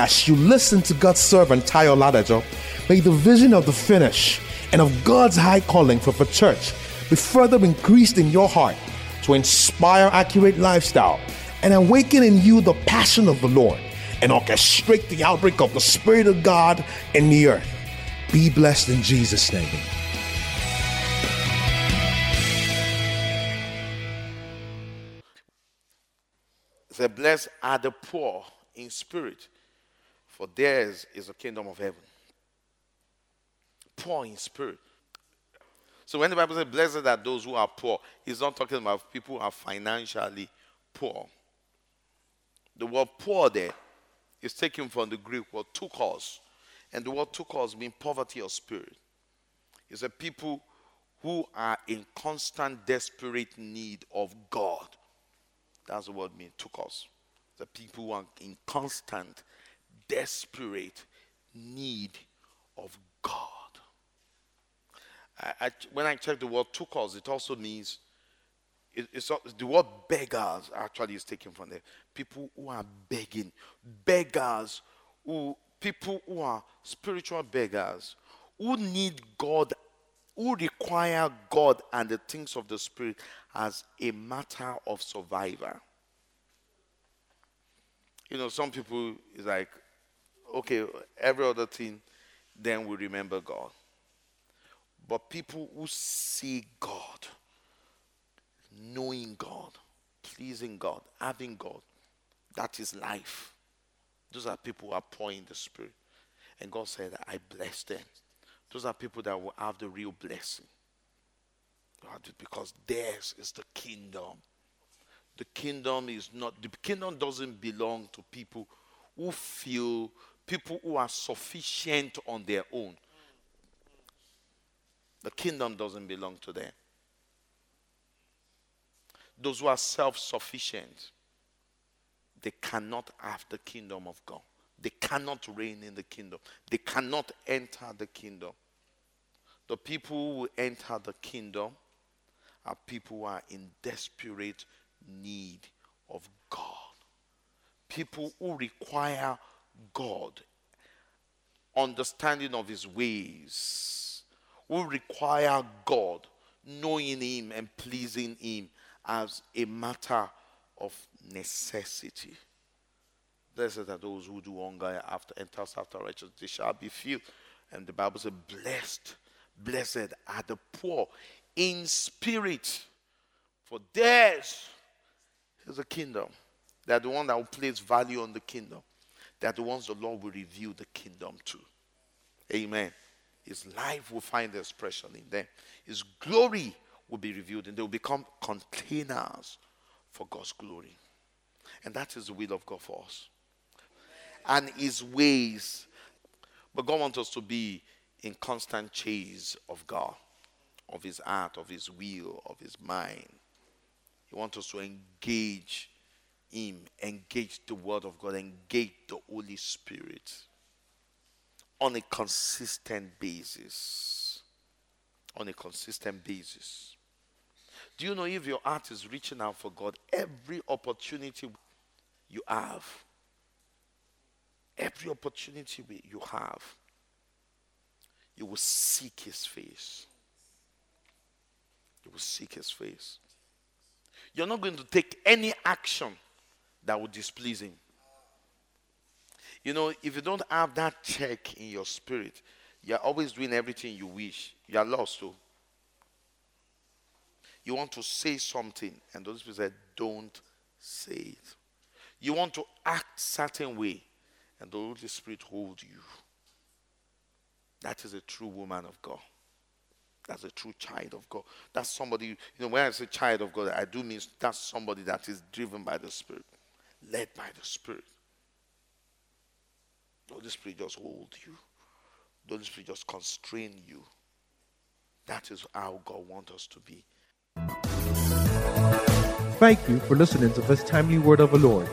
As you listen to God's servant Tayo Ladajo, may the vision of the finish and of God's high calling for the church be further increased in your heart to inspire accurate lifestyle and awaken in you the passion of the Lord and orchestrate the outbreak of the Spirit of God in the earth. Be blessed in Jesus' name. The blessed are the poor in spirit for theirs is the kingdom of heaven. Poor in spirit. So when the Bible says, Blessed are those who are poor, he's not talking about people who are financially poor. The word poor there is taken from the Greek word ptochos. And the word ptochos means poverty of spirit. It's a people who are in constant, desperate need of God. That's the word means ptochos. The people who are in constant, desperate need of God. I, I, when I check the word ptochos, it also means it, it's the word beggars actually is taken from there. People who are begging, beggars, who people who are spiritual beggars, who need God, who require God and the things of the Spirit as a matter of survival. You know, some people is like, okay, every other thing, then we remember God. But people who see God, knowing God, pleasing God, having God, that is life. Those are people who are poor in the spirit. And God said, I bless them. Those are people that will have the real blessing. Because theirs is the kingdom. The kingdom is not, the kingdom doesn't belong to people who feel people who are sufficient on their own. The kingdom doesn't belong to them. Those who are self sufficient, they cannot have the kingdom of God. They cannot reign in the kingdom. They cannot enter the kingdom. The people who enter the kingdom are people who are in desperate need of God. People who require God, understanding of his ways, will require God, knowing him and pleasing him as a matter of necessity. Blessed are those who do hunger after and thirst after righteousness, they shall be filled. And the Bible says, Blessed, blessed are the poor in spirit, for theirs is a kingdom. They are the one that will place value on the kingdom. They are the ones the Lord will reveal the kingdom to. Amen. His life will find expression in them. His glory will be revealed, and they will become containers for God's glory. And that is the will of God for us. And His ways. But God wants us to be in constant chase of God, of His heart, of His will, of His mind. He wants us to engage him, engage the Word of God, engage the Holy Spirit on a consistent basis. On a consistent basis. Do you know if your heart is reaching out for God, every opportunity you have, every opportunity you have, you will seek His face. You will seek His face. You're not going to take any action that would displease him. You know, if you don't have that check in your spirit, you're always doing everything you wish. You're lost, too. You want to say something, and those people say, don't say it. You want to act certain way, and the Holy Spirit hold you. That is a true woman of God. That's a true child of God. That's somebody, you know, when I say child of God, I do mean that's somebody that is driven by the Spirit led by the Spirit. The Holy Spirit just hold you. The Holy Spirit just constrain you. That is how God wants us to be. Thank you for listening to this timely word of the Lord.